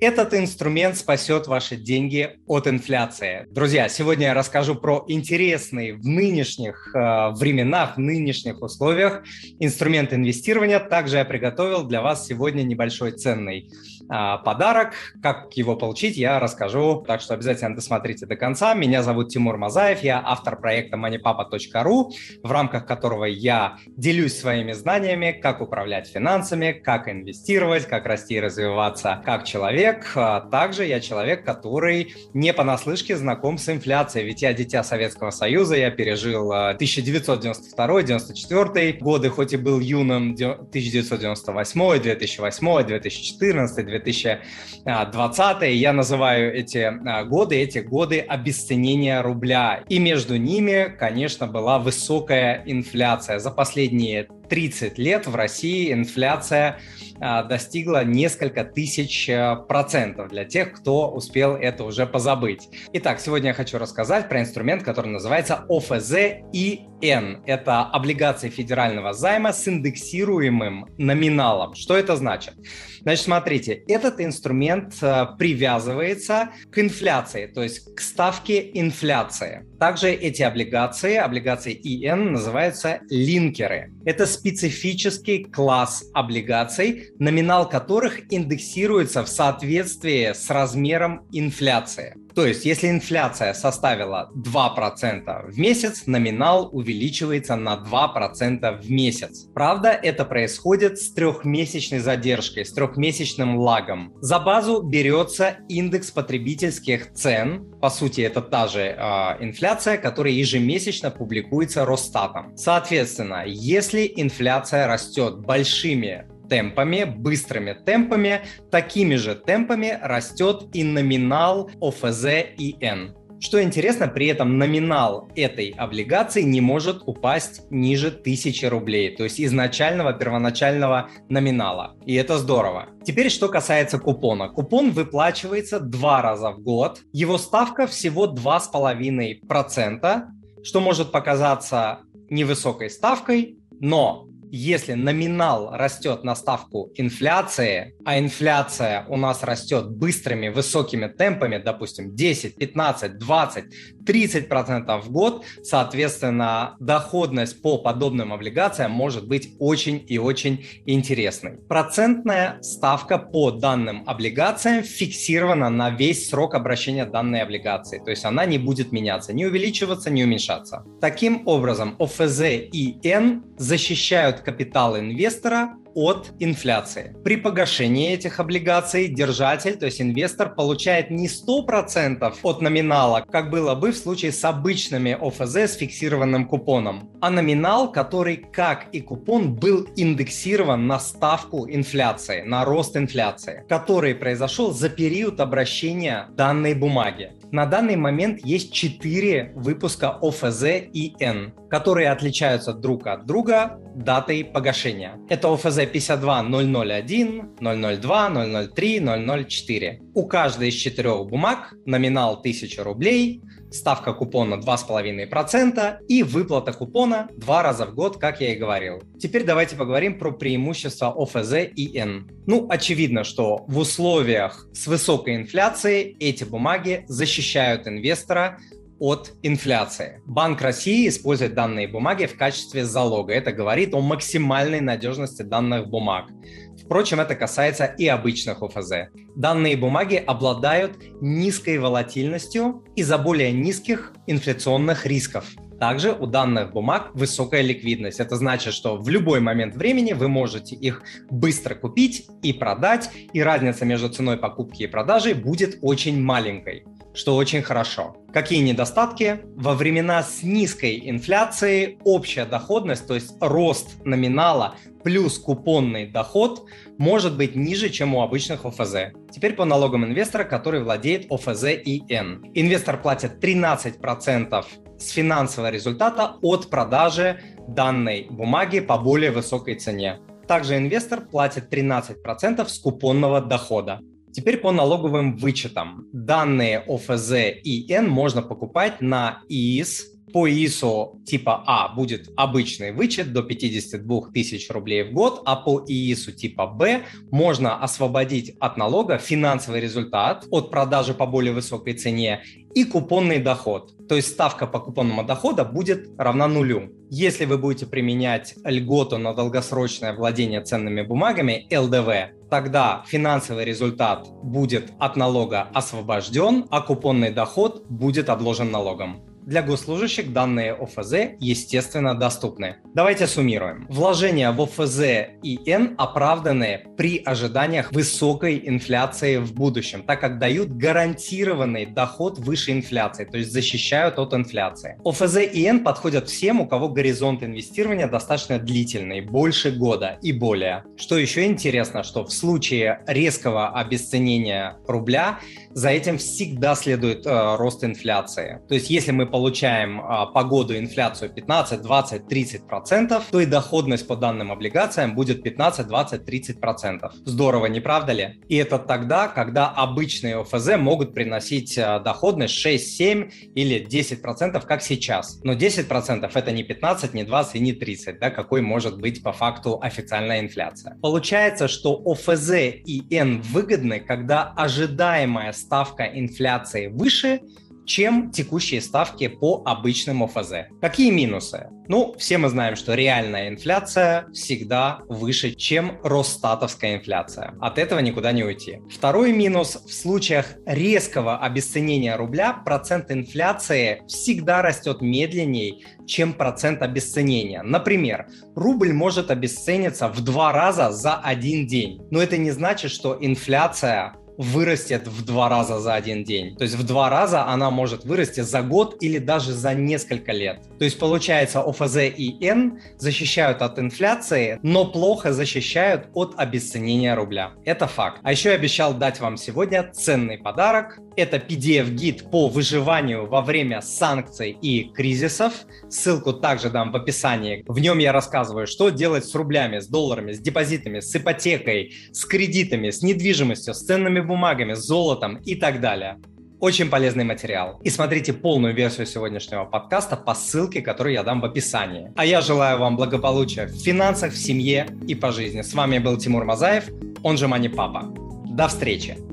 Этот инструмент спасет ваши деньги от инфляции. Друзья, сегодня я расскажу про интересный в нынешних э, временах, в нынешних условиях инструмент инвестирования. Также я приготовил для вас сегодня небольшой ценный э, подарок. Как его получить, я расскажу, так что обязательно досмотрите до конца. Меня зовут Тимур Мазаев, я автор проекта moneypapa.ru, в рамках которого я делюсь своими знаниями, как управлять финансами, как инвестировать, как расти и развиваться как человек, человек, а также я человек, который не понаслышке знаком с инфляцией, ведь я дитя Советского Союза, я пережил 1992-1994 годы, хоть и был юным 1998, 2008, 2014, 2020, я называю эти а, годы, эти годы обесценения рубля. И между ними, конечно, была высокая инфляция. За последние 30 лет в России инфляция а, достигла несколько тысяч э, процентов для тех, кто успел это уже позабыть. Итак, сегодня я хочу рассказать про инструмент, который называется ОФЗ-ИН. Это облигации федерального займа с индексируемым номиналом. Что это значит? Значит, смотрите, этот инструмент э, привязывается к инфляции, то есть к ставке инфляции. Также эти облигации, облигации ИН, называются линкеры. Это специфический класс облигаций, номинал которых индексируется в соответствии с размером инфляции. То есть, если инфляция составила 2% в месяц, номинал увеличивается на 2% в месяц. Правда, это происходит с трехмесячной задержкой, с трехмесячным лагом. За базу берется индекс потребительских цен. По сути, это та же э, инфляция, которая ежемесячно публикуется Росстатом. Соответственно, если инфляция растет большими темпами, быстрыми темпами, такими же темпами растет и номинал ОФЗ ИН. Что интересно, при этом номинал этой облигации не может упасть ниже 1000 рублей, то есть изначального первоначального номинала. И это здорово. Теперь, что касается купона. Купон выплачивается два раза в год. Его ставка всего 2,5%, что может показаться невысокой ставкой, но если номинал растет на ставку инфляции, а инфляция у нас растет быстрыми, высокими темпами, допустим, 10, 15, 20, 30 процентов в год, соответственно, доходность по подобным облигациям может быть очень и очень интересной. Процентная ставка по данным облигациям фиксирована на весь срок обращения данной облигации, то есть она не будет меняться, не увеличиваться, не уменьшаться. Таким образом, ОФЗ и Н защищают капитал инвестора от инфляции. При погашении этих облигаций держатель, то есть инвестор, получает не 100% от номинала, как было бы в случае с обычными ОФЗ с фиксированным купоном, а номинал, который, как и купон, был индексирован на ставку инфляции, на рост инфляции, который произошел за период обращения данной бумаги. На данный момент есть 4 выпуска ОФЗ и Н, которые отличаются друг от друга датой погашения. Это ОФЗ 52001, 002, 003, 004. У каждой из четырех бумаг номинал 1000 рублей, ставка купона 2,5% и выплата купона два раза в год, как я и говорил. Теперь давайте поговорим про преимущества ОФЗ и Н. Ну, очевидно, что в условиях с высокой инфляцией эти бумаги защищают инвестора от инфляции. Банк России использует данные бумаги в качестве залога. Это говорит о максимальной надежности данных бумаг. Впрочем, это касается и обычных ОФЗ. Данные бумаги обладают низкой волатильностью из-за более низких инфляционных рисков. Также у данных бумаг высокая ликвидность. Это значит, что в любой момент времени вы можете их быстро купить и продать, и разница между ценой покупки и продажи будет очень маленькой что очень хорошо. Какие недостатки? Во времена с низкой инфляцией общая доходность, то есть рост номинала плюс купонный доход может быть ниже, чем у обычных ОФЗ. Теперь по налогам инвестора, который владеет ОФЗ и Н. Инвестор платит 13% с финансового результата от продажи данной бумаги по более высокой цене. Также инвестор платит 13% с купонного дохода. Теперь по налоговым вычетам. Данные ОФЗ и Н можно покупать на ИИС, по ИИСу типа А будет обычный вычет до 52 тысяч рублей в год, а по ИИСу типа Б можно освободить от налога финансовый результат от продажи по более высокой цене и купонный доход. То есть ставка по купонному доходу будет равна нулю. Если вы будете применять льготу на долгосрочное владение ценными бумагами, ЛДВ, тогда финансовый результат будет от налога освобожден, а купонный доход будет обложен налогом. Для госслужащих данные ОФЗ, естественно, доступны. Давайте суммируем. Вложения в ОФЗ и Н оправданы при ожиданиях высокой инфляции в будущем, так как дают гарантированный доход выше инфляции, то есть защищают от инфляции. ОФЗ и Н подходят всем, у кого горизонт инвестирования достаточно длительный, больше года и более. Что еще интересно, что в случае резкого обесценения рубля за этим всегда следует э, рост инфляции. То есть если мы получаем э, по году инфляцию 15, 20, 30 процентов, то и доходность по данным облигациям будет 15, 20, 30 процентов. Здорово, не правда ли? И это тогда, когда обычные ОФЗ могут приносить э, доходность 6, 7 или 10 процентов, как сейчас. Но 10 процентов это не 15, не 20 и не 30, да, какой может быть по факту официальная инфляция. Получается, что ОФЗ и N выгодны, когда ожидаемая ставка инфляции выше, чем текущие ставки по обычным ОФЗ. Какие минусы? Ну, все мы знаем, что реальная инфляция всегда выше, чем Росстатовская инфляция. От этого никуда не уйти. Второй минус – в случаях резкого обесценения рубля процент инфляции всегда растет медленнее, чем процент обесценения. Например, рубль может обесцениться в два раза за один день. Но это не значит, что инфляция вырастет в два раза за один день. То есть в два раза она может вырасти за год или даже за несколько лет. То есть получается ОФЗ и Н защищают от инфляции, но плохо защищают от обесценения рубля. Это факт. А еще я обещал дать вам сегодня ценный подарок. Это PDF-гид по выживанию во время санкций и кризисов. Ссылку также дам в описании. В нем я рассказываю, что делать с рублями, с долларами, с депозитами, с ипотекой, с кредитами, с недвижимостью, с ценными бумагами, золотом и так далее. Очень полезный материал. И смотрите полную версию сегодняшнего подкаста по ссылке, которую я дам в описании. А я желаю вам благополучия в финансах, в семье и по жизни. С вами был Тимур Мазаев, он же Мани Папа. До встречи!